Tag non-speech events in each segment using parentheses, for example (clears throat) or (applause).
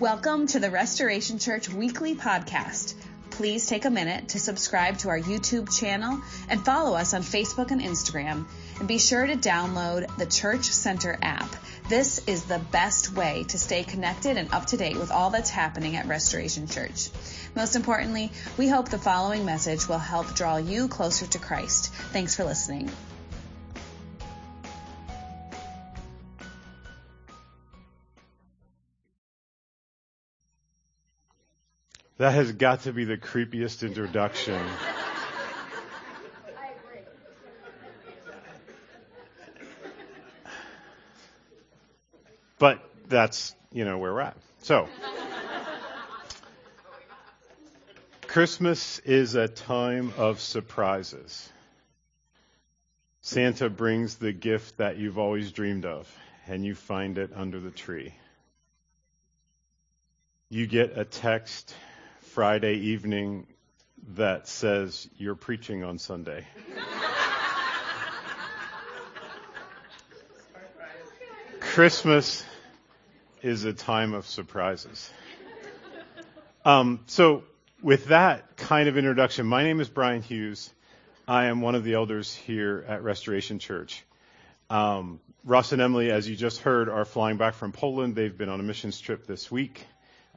Welcome to the Restoration Church Weekly Podcast. Please take a minute to subscribe to our YouTube channel and follow us on Facebook and Instagram. And be sure to download the Church Center app. This is the best way to stay connected and up to date with all that's happening at Restoration Church. Most importantly, we hope the following message will help draw you closer to Christ. Thanks for listening. That has got to be the creepiest introduction. But that's, you know, where we're at. So, Christmas is a time of surprises. Santa brings the gift that you've always dreamed of, and you find it under the tree. You get a text Friday evening that says you're preaching on Sunday. Christmas is a time of surprises. Um, so, with that kind of introduction, my name is Brian Hughes. I am one of the elders here at Restoration Church. Um, Russ and Emily, as you just heard, are flying back from Poland. They've been on a missions trip this week.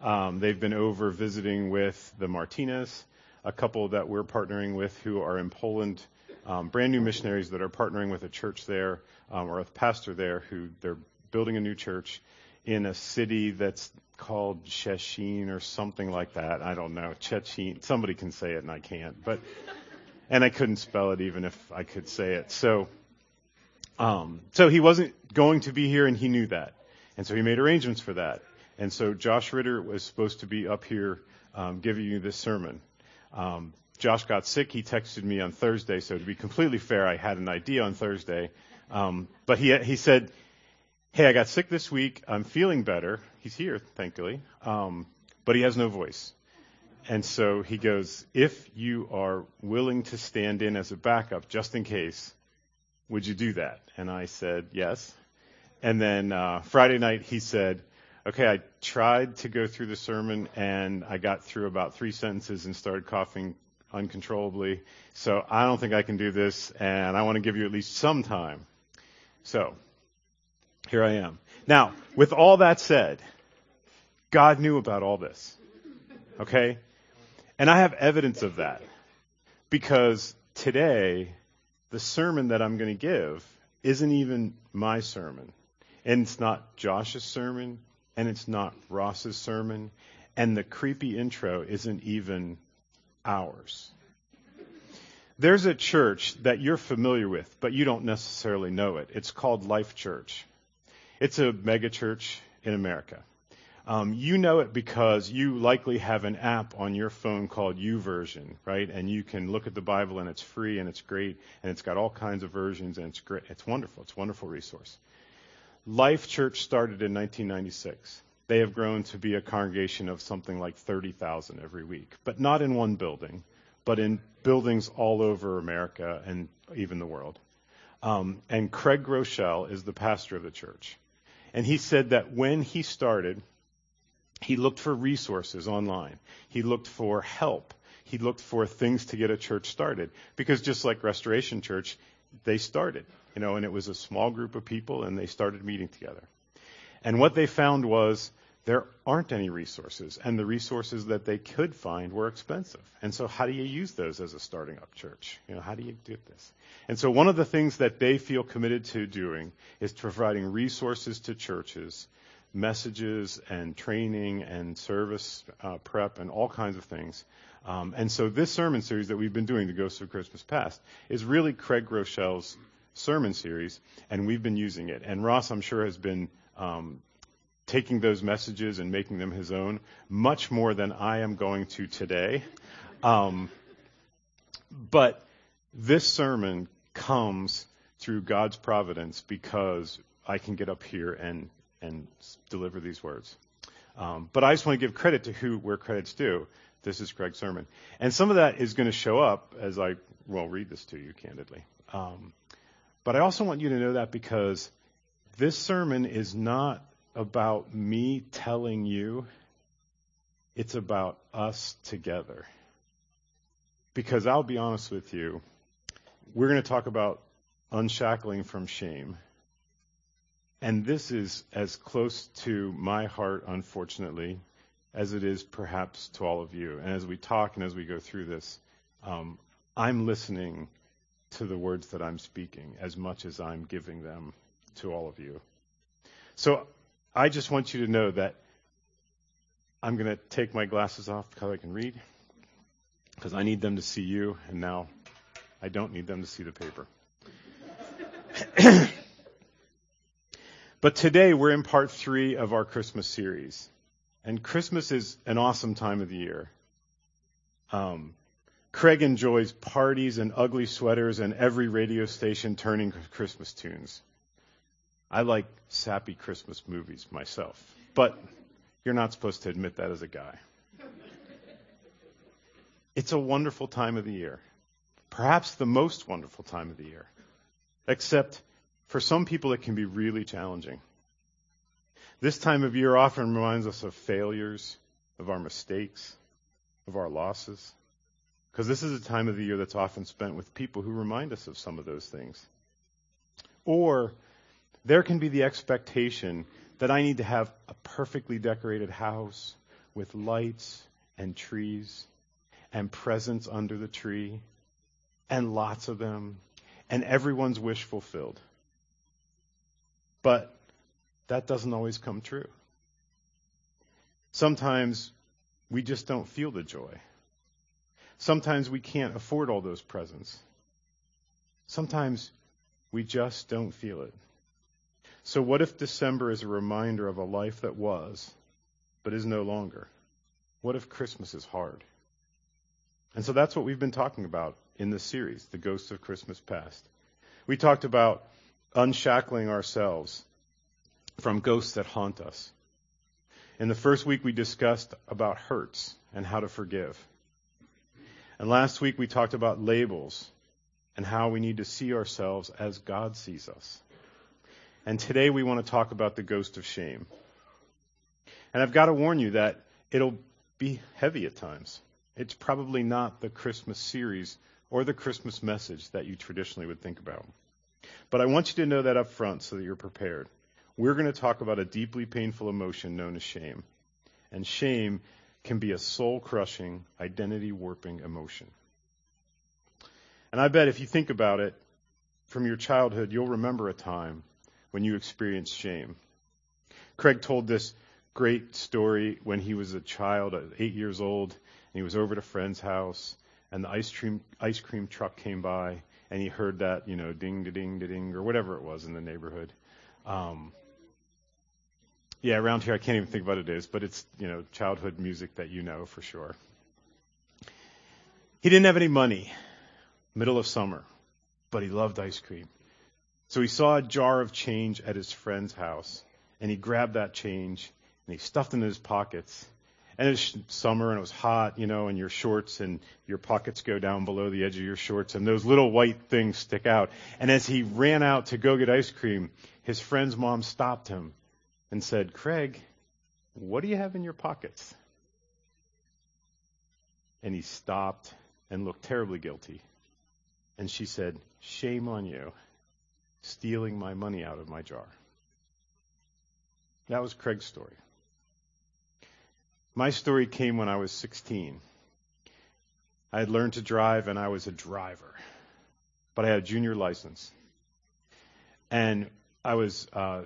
Um, they've been over visiting with the Martinez, a couple that we're partnering with who are in Poland, um, brand new missionaries that are partnering with a church there um, or a pastor there who they're building a new church in a city that's called Szczecin or something like that. I don't know. Chechin. Somebody can say it and I can't. But and I couldn't spell it even if I could say it. So um, so he wasn't going to be here and he knew that. And so he made arrangements for that. And so Josh Ritter was supposed to be up here um, giving you this sermon. Um, Josh got sick. He texted me on Thursday. So to be completely fair, I had an idea on Thursday. Um, but he, he said, Hey, I got sick this week. I'm feeling better. He's here, thankfully. Um, but he has no voice. And so he goes, if you are willing to stand in as a backup, just in case, would you do that? And I said, yes. And then uh, Friday night he said, okay, I tried to go through the sermon and I got through about three sentences and started coughing uncontrollably. So I don't think I can do this and I want to give you at least some time. So here I am. Now, with all that said, God knew about all this. Okay? And I have evidence of that because today the sermon that I'm going to give isn't even my sermon. And it's not Josh's sermon and it's not Ross's sermon, and the creepy intro isn't even ours. There's a church that you're familiar with, but you don't necessarily know it. It's called Life Church. It's a mega church in America. Um, you know it because you likely have an app on your phone called YouVersion, right? And you can look at the Bible and it's free and it's great and it's got all kinds of versions and it's great. It's wonderful. It's a wonderful resource. Life Church started in 1996. They have grown to be a congregation of something like 30,000 every week, but not in one building, but in buildings all over America and even the world. Um, and Craig Groeschel is the pastor of the church. And he said that when he started, he looked for resources online. He looked for help. He looked for things to get a church started. Because just like Restoration Church, they started you know, and it was a small group of people and they started meeting together. And what they found was there aren't any resources, and the resources that they could find were expensive. And so, how do you use those as a starting up church? You know, how do you do this? And so, one of the things that they feel committed to doing is providing resources to churches, messages and training and service uh, prep and all kinds of things. Um, and so, this sermon series that we've been doing, the Ghosts of Christmas Past, is really Craig Groeschel's sermon series, and we've been using it. And Ross, I'm sure, has been um, taking those messages and making them his own much more than I am going to today. Um, but this sermon comes through God's providence because I can get up here and and deliver these words. Um, but I just want to give credit to who where credit's due. This is Craig's sermon, and some of that is going to show up as I well read this to you candidly. Um, but I also want you to know that because this sermon is not about me telling you It's about us together. Because I'll be honest with you, we're going to talk about unshackling from shame. And this is as close to my heart, unfortunately, as it is perhaps to all of you. And as we talk and as we go through this, um, I'm listening to the words that I'm speaking as much as I'm giving them to all of you. So I just want you to know that I'm going to take my glasses off because I can read, because I need them to see you, and now I don't need them to see the paper. (clears throat) but today we're in part three of our Christmas series. And Christmas is an awesome time of the year. Um, Craig enjoys parties and ugly sweaters and every radio station turning Christmas tunes. I like sappy Christmas movies myself, but you're not supposed to admit that as a guy. It's a wonderful time of the year, perhaps the most wonderful time of the year, except for some people it can be really challenging. This time of year often reminds us of failures, of our mistakes, of our losses. Because this is a time of the year that's often spent with people who remind us of some of those things. Or there can be the expectation that I need to have a perfectly decorated house with lights and trees and presents under the tree and lots of them and everyone's wish fulfilled. But that doesn't always come true. Sometimes we just don't feel the joy. Sometimes we can't afford all those presents. Sometimes we just don't feel it. So, what if December is a reminder of a life that was, but is no longer? What if Christmas is hard? And so that's what we've been talking about in this series, The Ghosts of Christmas Past. We talked about unshackling ourselves from ghosts that haunt us. In the first week, we discussed about hurts and how to forgive. And last week we talked about labels and how we need to see ourselves as God sees us. And today we want to talk about the ghost of shame. And I've got to warn you that it'll be heavy at times. It's probably not the Christmas series or the Christmas message that you traditionally would think about. But I want you to know that up front so that you're prepared. We're going to talk about a deeply painful emotion known as shame. And shame can be a soul crushing, identity warping emotion. And I bet if you think about it from your childhood, you'll remember a time when you experienced shame. Craig told this great story when he was a child, eight years old, and he was over at a friend's house, and the ice cream ice cream truck came by, and he heard that you know ding da ding da ding or whatever it was in the neighborhood. Um, yeah, around here I can't even think what it is, but it's, you know, childhood music that you know for sure. He didn't have any money, middle of summer, but he loved ice cream. So he saw a jar of change at his friend's house, and he grabbed that change and he stuffed it in his pockets. And it was summer and it was hot, you know, and your shorts and your pockets go down below the edge of your shorts and those little white things stick out. And as he ran out to go get ice cream, his friend's mom stopped him and said, Craig, what do you have in your pockets? And he stopped and looked terribly guilty. And she said, Shame on you, stealing my money out of my jar. That was Craig's story. My story came when I was 16. I had learned to drive and I was a driver, but I had a junior license. And I was uh,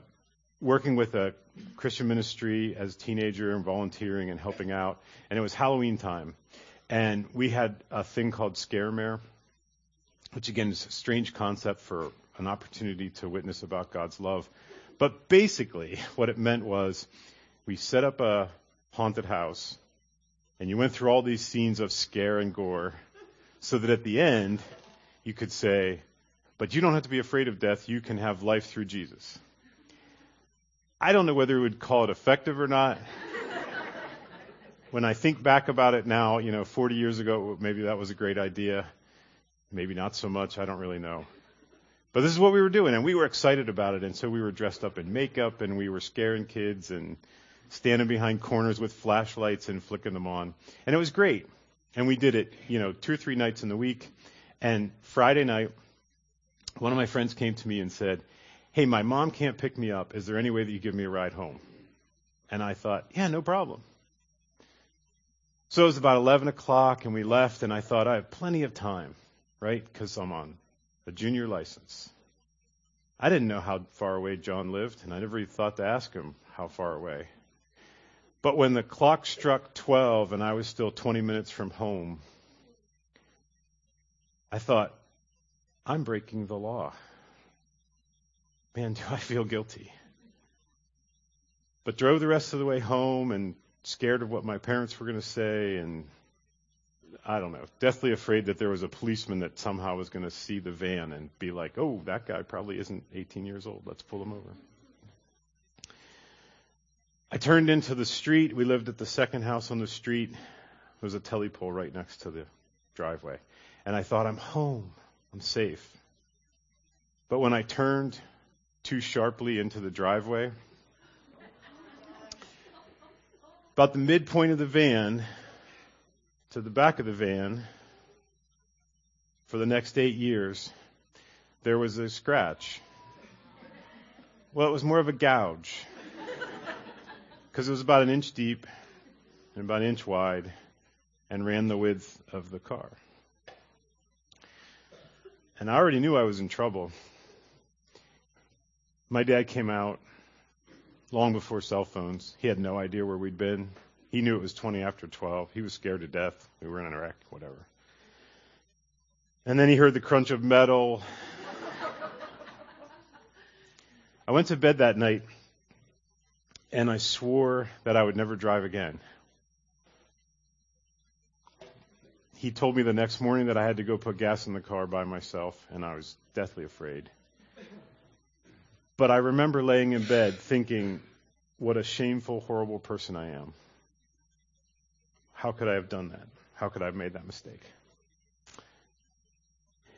working with a Christian ministry as a teenager and volunteering and helping out. And it was Halloween time. And we had a thing called Scaremare, which again is a strange concept for an opportunity to witness about God's love. But basically, (laughs) what it meant was we set up a haunted house, and you went through all these scenes of scare and gore, so that at the end, you could say, but you don't have to be afraid of death, you can have life through Jesus. I don't know whether we would call it effective or not. when I think back about it now, you know, 40 years ago, maybe that was a great idea. Maybe not so much. I don't really know. But this is what we were doing, and we were excited about it, and so we were dressed up in makeup, and we were scaring kids, and standing behind corners with flashlights and flicking them on. And it was great. And we did it, you know, two or three nights in the week. And Friday night, one of my friends came to me and said, Hey, my mom can't pick me up. Is there any way that you give me a ride home? And I thought, Yeah, no problem. So it was about 11 o'clock and we left and I thought I have plenty of time, right? Because I'm on a junior license. I didn't know how far away John lived and I never even thought to ask him how far away. But when the clock struck 12 and I was still 20 minutes from home, I thought, I'm breaking the law. Man, do I feel guilty. But drove the rest of the way home and scared of what my parents were going to say and I don't know, deathly afraid that there was a policeman that somehow was going to see the van and be like, oh, that guy probably isn't 18 years old. Let's pull him over. I turned into the street. We lived at the second house on the street. There was a telepole right next to the driveway. And I thought, I'm home. I'm safe. But when I turned too sharply into the driveway, about the midpoint of the van to the back of the van for the next eight years, there was a scratch. Well, it was more of a gouge because it was about an inch deep and about an inch wide and ran the width of the car. And I already knew I was in trouble. My dad came out long before cell phones. He had no idea where we'd been. He knew it was 20 after 12. He was scared to death. We were in wreck, whatever. And then he heard the crunch of metal. I went to bed that night and I swore that I would never drive again. He told me the next morning that I had to go put gas in the car by myself, and I was deathly afraid. But I remember laying in bed thinking, what a shameful, horrible person I am. How could I have done that? How could I have made that mistake?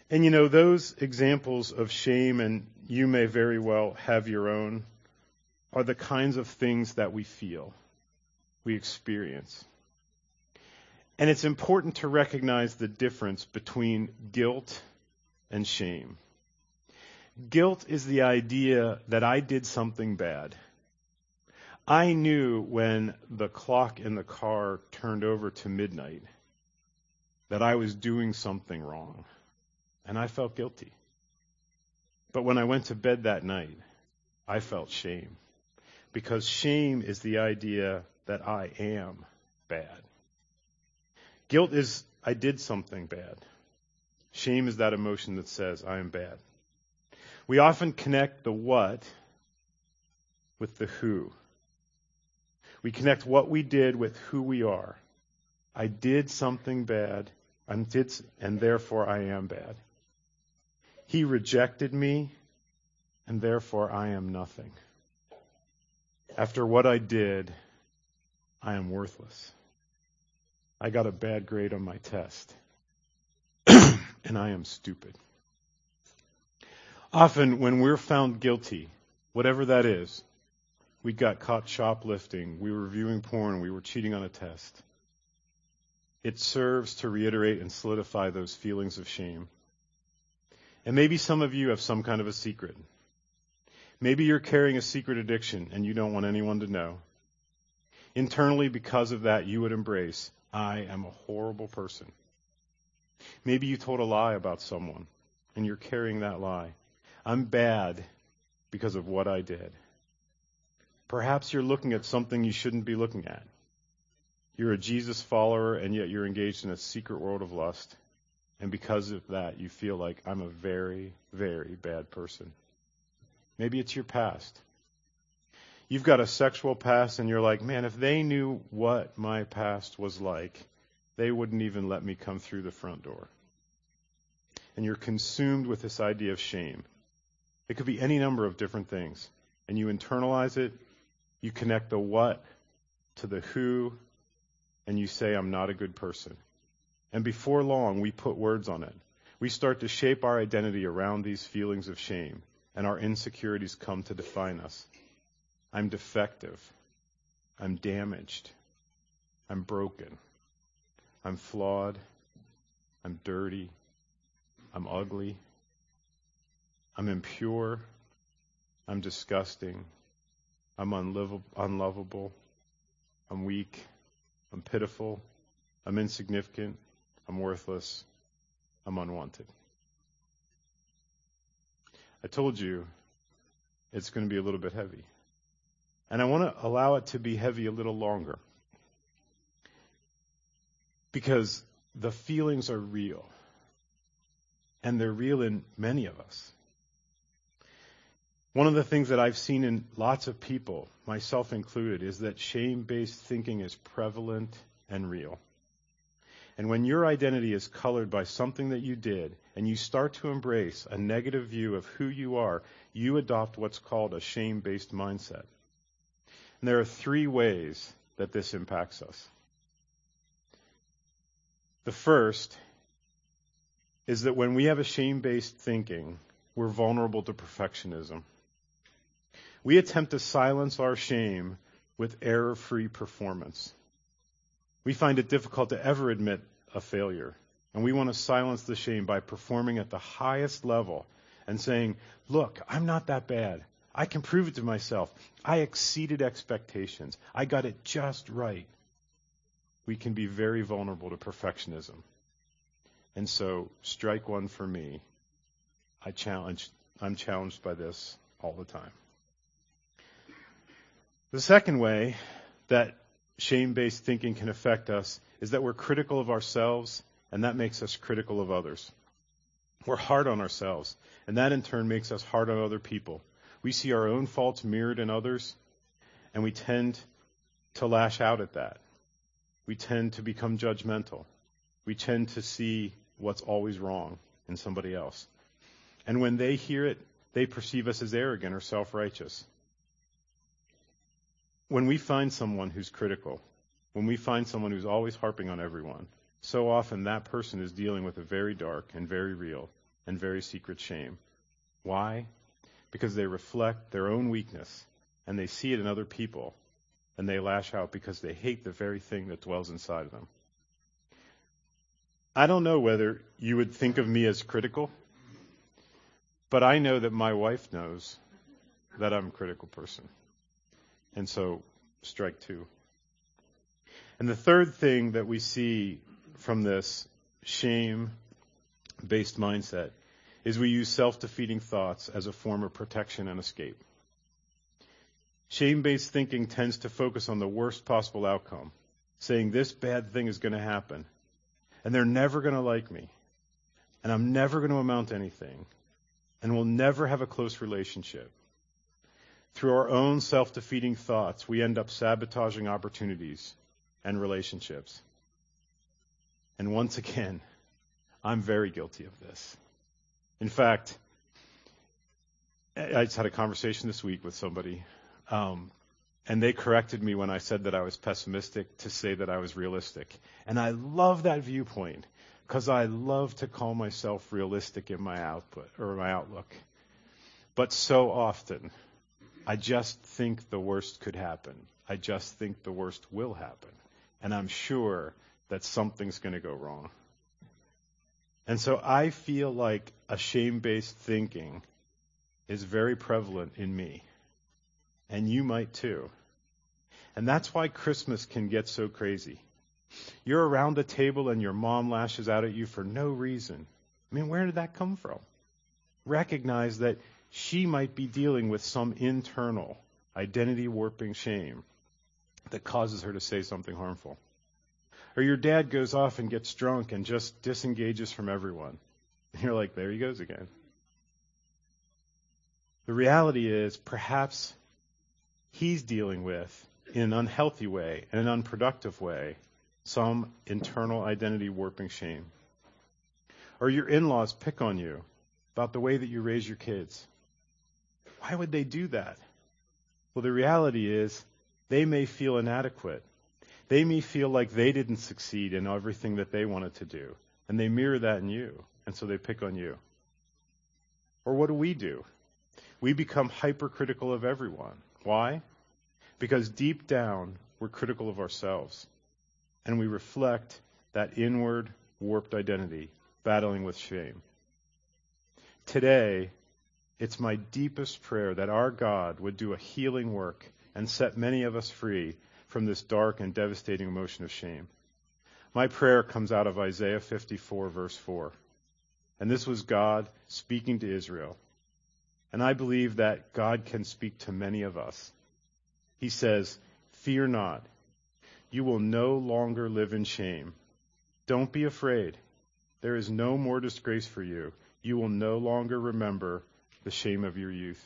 And you know, those examples of shame, and you may very well have your own, are the kinds of things that we feel, we experience. And it's important to recognize the difference between guilt and shame. Guilt is the idea that I did something bad. I knew when the clock in the car turned over to midnight that I was doing something wrong, and I felt guilty. But when I went to bed that night, I felt shame. Because shame is the idea that I am bad. Guilt is I did something bad. Shame is that emotion that says I am bad. We often connect the what with the who. We connect what we did with who we are. I did something bad, and, therefore I am bad. He rejected me, and therefore I am nothing. After what I did, I am worthless. I got a bad grade on my test, (clears throat) and I am stupid. Often, when we're found guilty, whatever that is, we got caught shoplifting, we were viewing porn, we were cheating on a test. It serves to reiterate and solidify those feelings of shame. And maybe some of you have some kind of a secret. Maybe you're carrying a secret addiction and you don't want anyone to know. Internally, because of that, you would embrace, I am a horrible person. Maybe you told a lie about someone and you're carrying that lie. I'm bad because of what I did. Perhaps you're looking at something you shouldn't be looking at. You're a Jesus follower, and yet you're engaged in a secret world of lust. And because of that, you feel like I'm a very, very bad person. Maybe it's your past. You've got a sexual past, and you're like, man, if they knew what my past was like, they wouldn't even let me come through the front door. And you're consumed with this idea of shame. It could be any number of different things. And you internalize it, you connect the what to the who, and you say, I'm not a good person. And before long, we put words on it. We start to shape our identity around these feelings of shame, and our insecurities come to define us. I'm defective. I'm damaged. I'm broken. I'm flawed. I'm dirty. I'm ugly. I'm impure. I'm disgusting. I'm unlovable. I'm weak. I'm pitiful. I'm insignificant. I'm worthless. I'm unwanted. I told you it's going to be a little bit heavy. And I want to allow it to be heavy a little longer. Because the feelings are real. And they're real in many of us. One of the things that I've seen in lots of people, myself included, is that shame based thinking is prevalent and real. And when your identity is colored by something that you did, and you start to embrace a negative view of who you are, you adopt what's called a shame based mindset. And there are three ways that this impacts us. The first is that when we have a shame based thinking, we're vulnerable to perfectionism. We attempt to silence our shame with error free performance. We find it difficult to ever admit a failure. And we want to silence the shame by performing at the highest level and saying, Look, I'm not that bad. I can prove it to myself. I exceeded expectations. I got it just right. We can be very vulnerable to perfectionism. And so, strike one for me. I challenge, I'm challenged by this all the time. The second way that shame based thinking can affect us is that we're critical of ourselves, and that makes us critical of others. We're hard on ourselves, and that in turn makes us hard on other people. We see our own faults mirrored in others, and we tend to lash out at that. We tend to become judgmental. We tend to see what's always wrong in somebody else. And when they hear it, they perceive us as arrogant or self righteous. When we find someone who's critical, when we find someone who's always harping on everyone, so often that person is dealing with a very dark and very real and very secret shame. Why? Because they reflect their own weakness and they see it in other people and they lash out because they hate the very thing that dwells inside of them. I don't know whether you would think of me as critical, but I know that my wife knows that I'm a critical person. And so, strike two. And the third thing that we see from this shame based mindset is we use self defeating thoughts as a form of protection and escape. Shame based thinking tends to focus on the worst possible outcome, saying this bad thing is going to happen, and they're never going to like me, and I'm never going to amount to anything, and we'll never have a close relationship. Through our own self defeating thoughts, we end up sabotaging opportunities and relationships. And once again, I'm very guilty of this. In fact, I just had a conversation this week with somebody, um, and they corrected me when I said that I was pessimistic to say that I was realistic. And I love that viewpoint because I love to call myself realistic in my output or my outlook. But so often, I just think the worst could happen. I just think the worst will happen. And I'm sure that something's going to go wrong. And so I feel like a shame based thinking is very prevalent in me. And you might too. And that's why Christmas can get so crazy. You're around a table and your mom lashes out at you for no reason. I mean, where did that come from? Recognize that she might be dealing with some internal identity warping shame that causes her to say something harmful. Or your dad goes off and gets drunk and just disengages from everyone. And (laughs) you're like, there he goes again. The reality is, perhaps he's dealing with, in an unhealthy way, in an unproductive way, some internal identity warping shame. Or your in laws pick on you about the way that you raise your kids. Why would they do that? Well, the reality is they may feel inadequate. They may feel like they didn't succeed in everything that they wanted to do. And they mirror that in you. And so they pick on you. Or what do we do? We become hypercritical of everyone. Why? Because deep down, we're critical of ourselves. And we reflect that inward, warped identity, battling with shame. Today, it's my deepest prayer that our God would do a healing work and set many of us free from this dark and devastating emotion of shame. My prayer comes out of Isaiah 54, verse 4. And this was God speaking to Israel. And I believe that God can speak to many of us. He says, Fear not. You will no longer live in shame. Don't be afraid. There is no more disgrace for you. You will no longer remember the shame of your youth.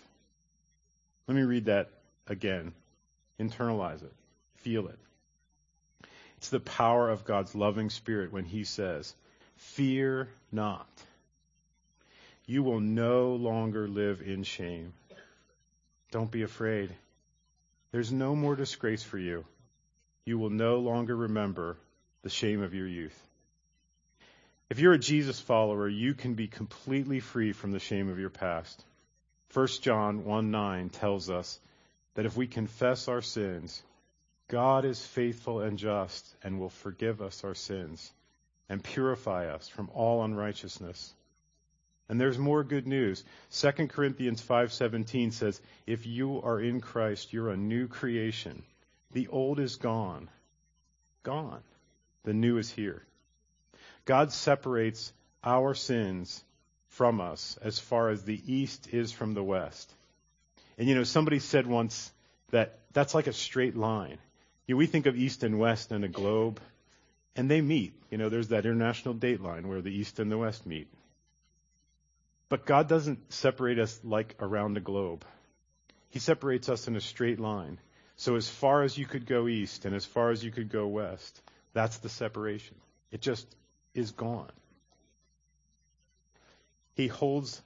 Let me read that again. Internalize it. Feel it. It's the power of God's loving spirit when he says, Fear not. You will no longer live in shame. Don't be afraid. There's no more disgrace for you. You will no longer remember the shame of your youth. If you're a Jesus follower, you can be completely free from the shame of your past. 1 John 1 9 tells us that if we confess our sins, God is faithful and just and will forgive us our sins and purify us from all unrighteousness. And there's more good news. 2 Corinthians 5:17 says, "If you are in Christ, you're a new creation. The old is gone. Gone. The new is here." God separates our sins from us as far as the east is from the west. And you know, somebody said once that that's like a straight line. You know, we think of east and west and a globe, and they meet. You know, there's that international date line where the east and the west meet. But God doesn't separate us like around the globe. He separates us in a straight line. So as far as you could go east and as far as you could go west, that's the separation. It just is gone. He holds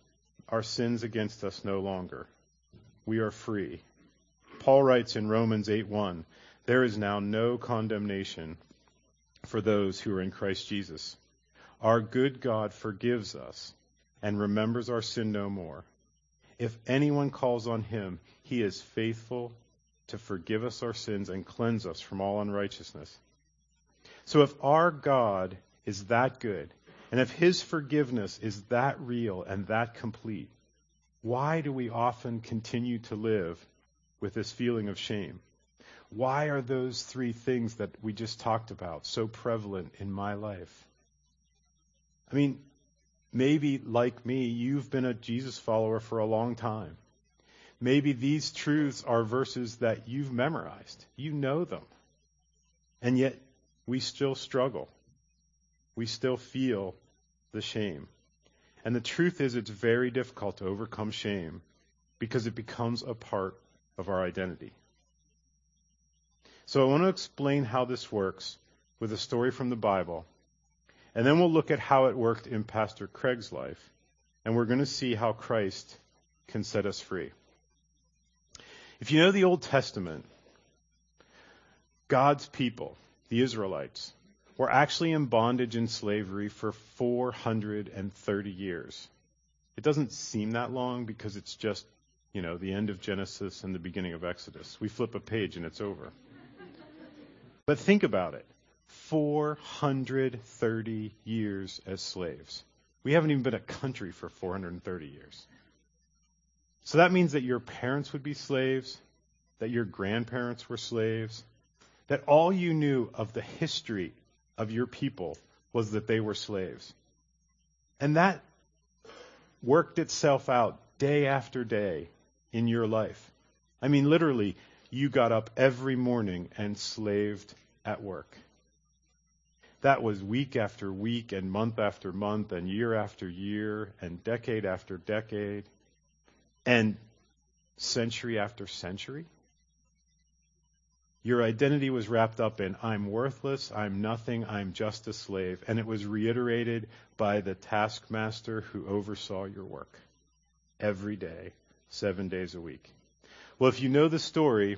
our sins against us no longer. We are free. Paul writes in Romans 8:1, there is now no condemnation for those who are in Christ Jesus. Our good God forgives us and remembers our sin no more. If anyone calls on him, he is faithful to forgive us our sins and cleanse us from all unrighteousness. So if our God is that good, and if his forgiveness is that real and that complete, why do we often continue to live with this feeling of shame? Why are those three things that we just talked about so prevalent in my life? I mean, Maybe, like me, you've been a Jesus follower for a long time. Maybe these truths are verses that you've memorized. You know them. And yet, we still struggle. We still feel the shame. And the truth is, it's very difficult to overcome shame because it becomes a part of our identity. So I want to explain how this works with a story from the Bible and then we'll look at how it worked in Pastor Craig's life. And we're going to see how Christ can set us free. If you know the Old Testament, God's people, the Israelites, were actually in bondage and slavery for 430 years. It doesn't seem that long because it's just, you know, the end of Genesis and the beginning of Exodus. We flip a page and it's over. But think about it. 430 years as slaves. We haven't even been a country for 430 years. So that means that your parents would be slaves, that your grandparents were slaves, that all you knew of the history of your people was that they were slaves. And that worked itself out day after day in your life. I mean, literally, you got up every morning and slaved at work. That was week after week and month after month and year after year and decade after decade and century after century. Your identity was wrapped up in I'm worthless, I'm nothing, I'm just a slave. And it was reiterated by the taskmaster who oversaw your work every day, seven days a week. Well, if you know the story,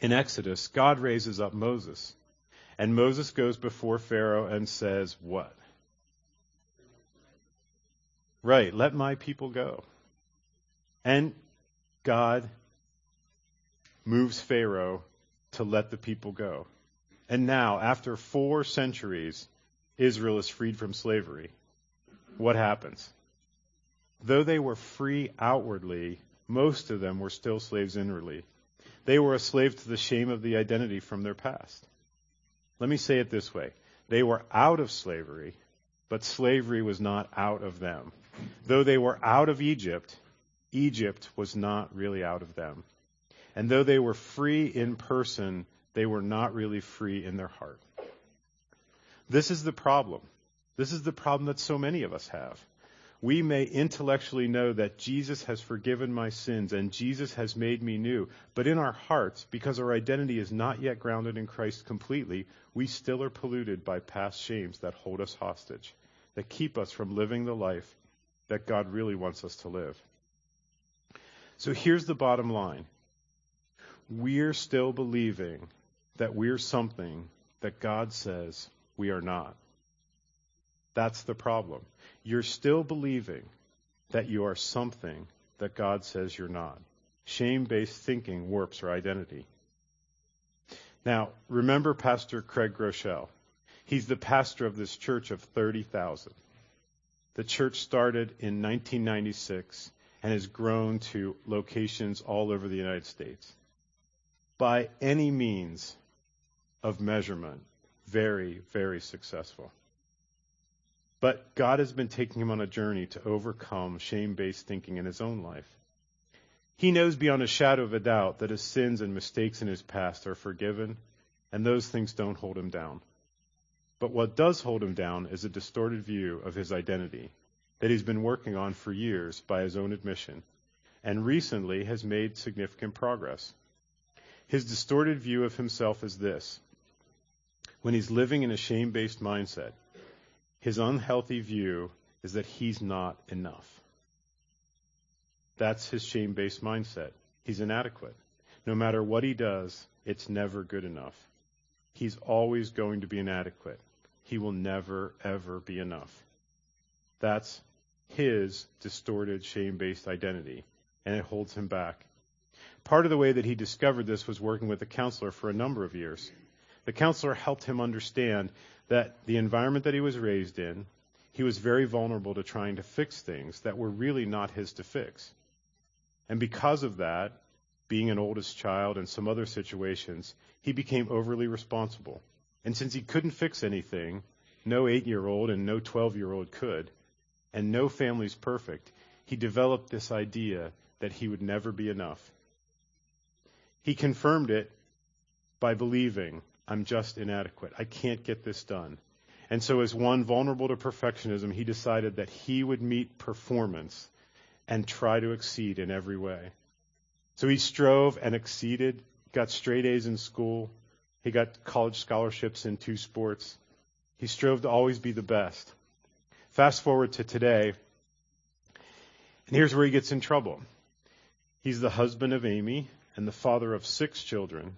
in Exodus, God raises up Moses. And Moses goes before Pharaoh and says, What? Right, let my people go. And God moves Pharaoh to let the people go. And now, after four centuries, Israel is freed from slavery. What happens? Though they were free outwardly, most of them were still slaves inwardly. They were a slave to the shame of the identity from their past. Let me say it this way they were out of slavery, but slavery was not out of them. Though they were out of Egypt, Egypt was not really out of them. And though they were free in person, they were not really free in their heart. This is the problem. This is the problem that so many of us have we may intellectually know that Jesus has forgiven my sins and Jesus has made me new. But in our hearts, because our identity is not yet grounded in Christ completely, we still are polluted by past shames that hold us hostage, that keep us from living the life that God really wants us to live. So here's the bottom line. We're still believing that we're something that God says we are not. That's the problem. You're still believing that you are something that God says you're not. Shame based thinking warps our identity. Now, remember Pastor Craig Groeschel. He's the pastor of this church of 30,000. The church started in 1996 and has grown to locations all over the United States. By any means of measurement, very, very successful. But God has been taking him on a journey to overcome shame based thinking in his own life. He knows beyond a shadow of a doubt that his sins and mistakes in his past are forgiven, and those things don't hold him down. But what does hold him down is a distorted view of his identity that he's been working on for years by his own admission, and recently has made significant progress. His distorted view of himself is this when he's living in a shame based mindset, his unhealthy view is that he's not enough. That's his shame based mindset. He's inadequate. No matter what he does, it's never good enough. He's always going to be inadequate. He will never, ever be enough. That's his distorted shame based identity, and it holds him back. Part of the way that he discovered this was working with a counselor for a number of years. The counselor helped him understand that the environment that he was raised in, he was very vulnerable to trying to fix things that were really not his to fix. And because of that, being an oldest child and some other situations, he became overly responsible. And since he couldn't fix anything, no eight year old and no 12 year old could, and no family's perfect, he developed this idea that he would never be enough. He confirmed it by believing I'm just inadequate. I can't get this done. And so, as one vulnerable to perfectionism, he decided that he would meet performance and try to exceed in every way. So he strove and exceeded, got straight A's in school. He got college scholarships in two sports. He strove to always be the best. Fast forward to today, and here's where he gets in trouble. He's the husband of Amy and the father of six children,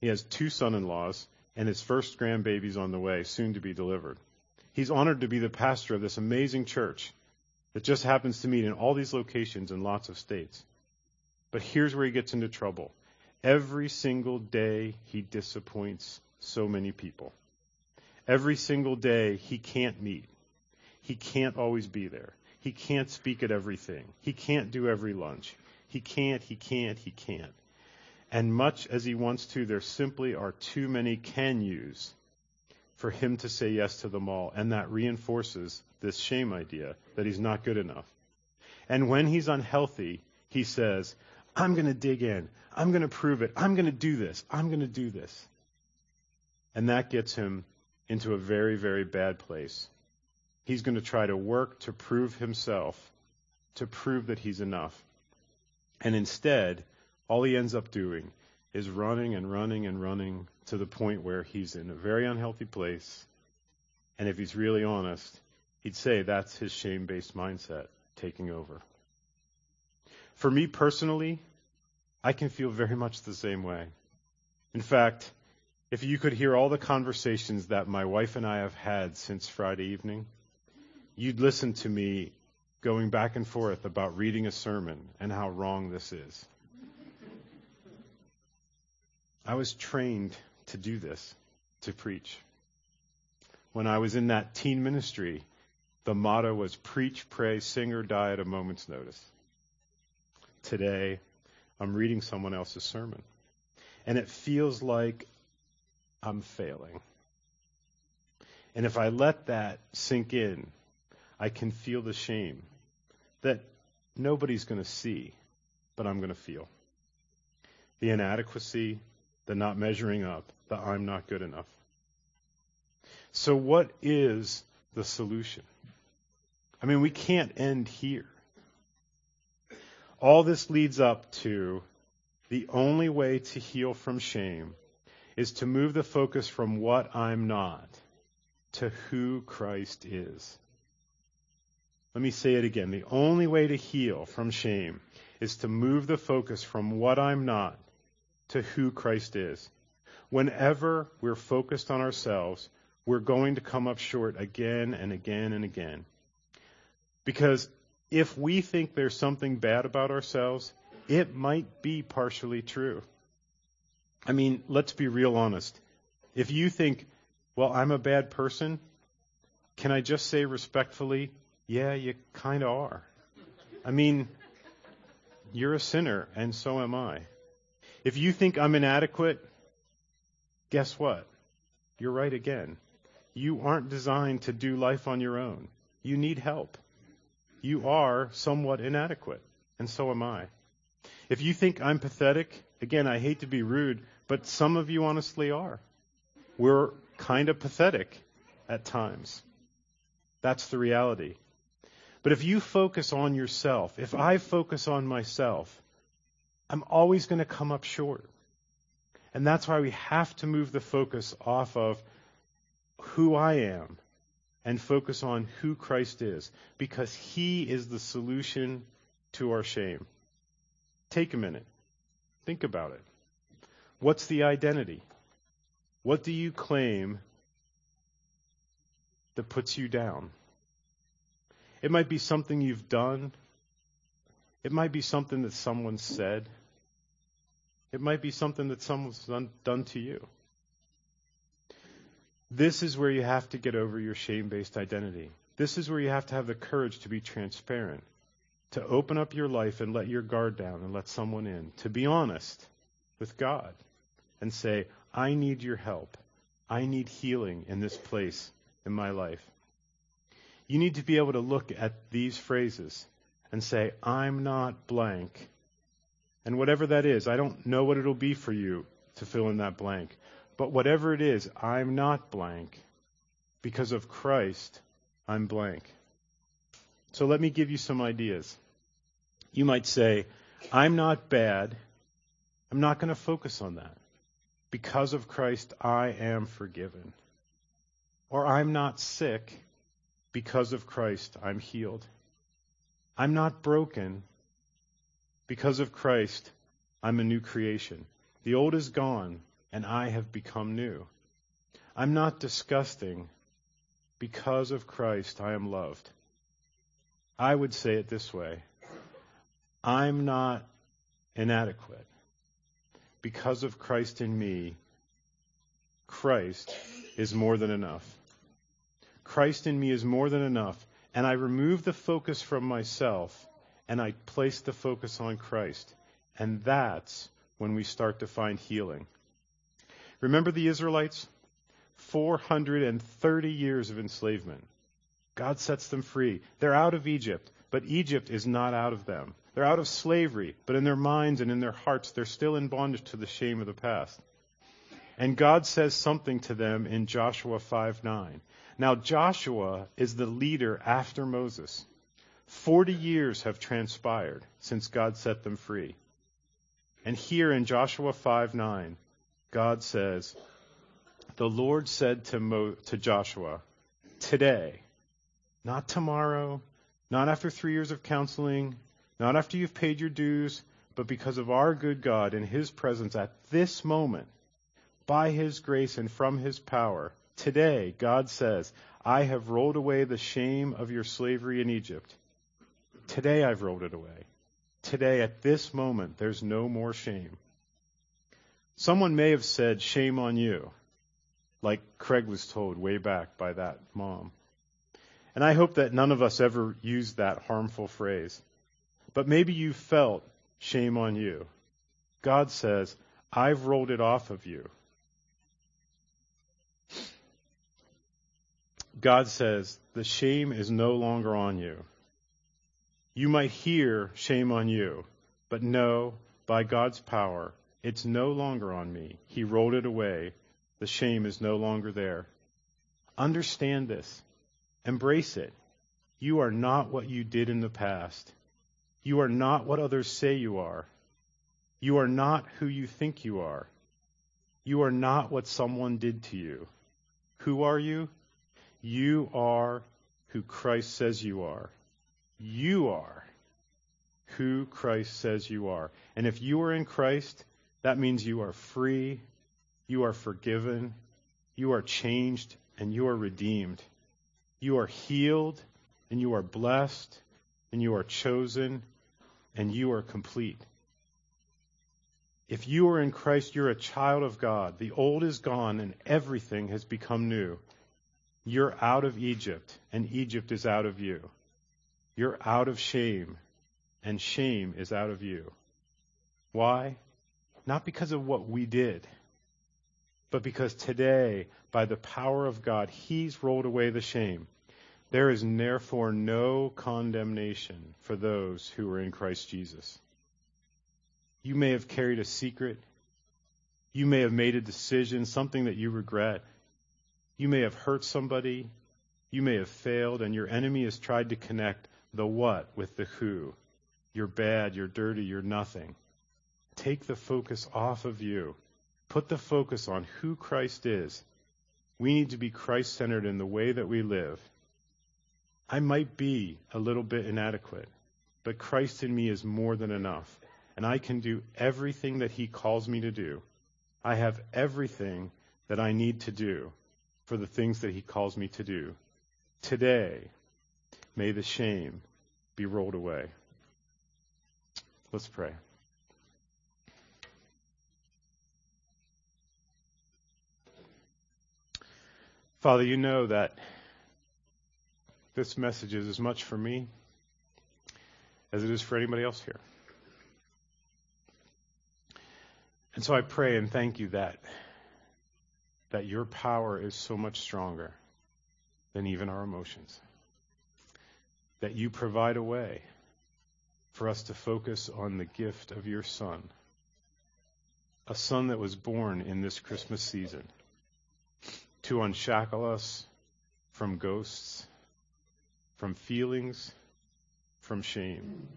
he has two son in laws, and his first grandbaby's on the way, soon to be delivered. He's honored to be the pastor of this amazing church that just happens to meet in all these locations in lots of states. But here's where he gets into trouble. Every single day, he disappoints so many people. Every single day, he can't meet. He can't always be there. He can't speak at everything. He can't do every lunch. He can't, he can't, he can't. And much as he wants to, there simply are too many can yous for him to say yes to them all. And that reinforces this shame idea that he's not good enough. And when he's unhealthy, he says, I'm going to dig in. I'm going to prove it. I'm going to do this. I'm going to do this. And that gets him into a very, very bad place. He's going to try to work to prove himself, to prove that he's enough. And instead, all he ends up doing is running and running and running to the point where he's in a very unhealthy place. And if he's really honest, he'd say that's his shame based mindset taking over. For me personally, I can feel very much the same way. In fact, if you could hear all the conversations that my wife and I have had since Friday evening, you'd listen to me going back and forth about reading a sermon and how wrong this is. I was trained to do this, to preach. When I was in that teen ministry, the motto was preach, pray, sing, or die at a moment's notice. Today, I'm reading someone else's sermon, and it feels like I'm failing. And if I let that sink in, I can feel the shame that nobody's going to see, but I'm going to feel. The inadequacy, the not measuring up, the I'm not good enough. So, what is the solution? I mean, we can't end here. All this leads up to the only way to heal from shame is to move the focus from what I'm not to who Christ is. Let me say it again. The only way to heal from shame is to move the focus from what I'm not to who Christ is. Whenever we're focused on ourselves, we're going to come up short again and again and again. Because if we think there's something bad about ourselves, it might be partially true. I mean, let's be real honest. If you think, well, I'm a bad person, can I just say respectfully, yeah, you kind of are. I mean, you're a sinner, and so am I. If you think I'm inadequate, guess what? You're right again. You aren't designed to do life on your own. You need help. You are somewhat inadequate, and so am I. If you think I'm pathetic, again, I hate to be rude, but some of you honestly are. We're kind of pathetic at times. That's the reality. But if you focus on yourself, if I focus on myself, I'm always going to come up short. And that's why we have to move the focus off of who I am and focus on who Christ is, because He is the solution to our shame. Take a minute. Think about it. What's the identity? What do you claim that puts you down? It might be something you've done. It might be something that someone said. It might be something that someone's done, done to you. This is where you have to get over your shame based identity. This is where you have to have the courage to be transparent, to open up your life and let your guard down and let someone in, to be honest with God and say, I need your help. I need healing in this place in my life. You need to be able to look at these phrases and say, I'm not blank. And whatever that is, I don't know what it'll be for you to fill in that blank. But whatever it is, I'm not blank. Because of Christ, I'm blank. So let me give you some ideas. You might say, I'm not bad. I'm not going to focus on that. Because of Christ, I am forgiven. Or I'm not sick. Because of Christ, I'm healed. I'm not broken. Because of Christ, I'm a new creation. The old is gone and I have become new. I'm not disgusting. Because of Christ, I am loved. I would say it this way I'm not inadequate. Because of Christ in me, Christ is more than enough. Christ in me is more than enough. And I remove the focus from myself and I place the focus on Christ. And that's when we start to find healing. Remember the Israelites? 430 years of enslavement. God sets them free. They're out of Egypt, but Egypt is not out of them. They're out of slavery, but in their minds and in their hearts, they're still in bondage to the shame of the past. And God says something to them in Joshua 5 9. Now, Joshua is the leader after Moses. Forty years have transpired since God set them free. And here in Joshua 5 9, God says, The Lord said to, Mo, to Joshua, Today, not tomorrow, not after three years of counseling, not after you've paid your dues, but because of our good God in His presence at this moment, by His grace and from His power, today, God says, I have rolled away the shame of your slavery in Egypt. Today I've rolled it away. Today, at this moment, there's no more shame. Someone may have said, Shame on you, like Craig was told way back by that mom. And I hope that none of us ever used that harmful phrase. But maybe you felt shame on you. God says, I've rolled it off of you. God says, the shame is no longer on you. You might hear shame on you, but no, by God's power, it's no longer on me. He rolled it away. The shame is no longer there. Understand this. Embrace it. You are not what you did in the past. You are not what others say you are. You are not who you think you are. You are not what someone did to you. Who are you? You are who Christ says you are. You are who Christ says you are. And if you are in Christ, that means you are free, you are forgiven, you are changed, and you are redeemed. You are healed, and you are blessed, and you are chosen, and you are complete. If you are in Christ, you're a child of God. The old is gone, and everything has become new. You're out of Egypt, and Egypt is out of you. You're out of shame, and shame is out of you. Why? Not because of what we did, but because today, by the power of God, He's rolled away the shame. There is therefore no condemnation for those who are in Christ Jesus. You may have carried a secret. You may have made a decision, something that you regret. You may have hurt somebody. You may have failed, and your enemy has tried to connect the what with the who. You're bad, you're dirty, you're nothing. Take the focus off of you. Put the focus on who Christ is. We need to be Christ centered in the way that we live. I might be a little bit inadequate, but Christ in me is more than enough, and I can do everything that He calls me to do. I have everything that I need to do for the things that He calls me to do. Today, may the shame be rolled away. Let's pray. Father, you know that this message is as much for me as it is for anybody else here. And so I pray and thank you that that your power is so much stronger than even our emotions. That you provide a way for us to focus on the gift of your son. A son that was born in this Christmas season to unshackle us from ghosts, from feelings, from shame,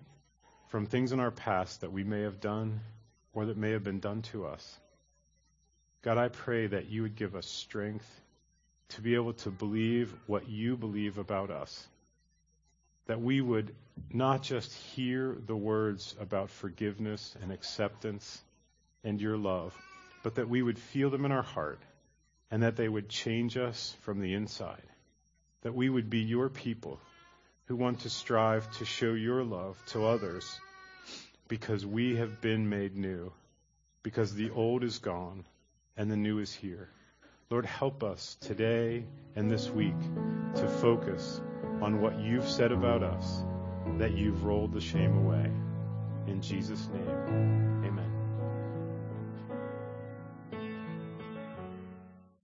from things in our past that we may have done or that may have been done to us. God, I pray that you would give us strength to be able to believe what you believe about us. That we would not just hear the words about forgiveness and acceptance and your love, but that we would feel them in our heart and that they would change us from the inside. That we would be your people who want to strive to show your love to others because we have been made new, because the old is gone and the new is here. Lord, help us today and this week to focus on what you've said about us, that you've rolled the shame away. In Jesus' name, amen.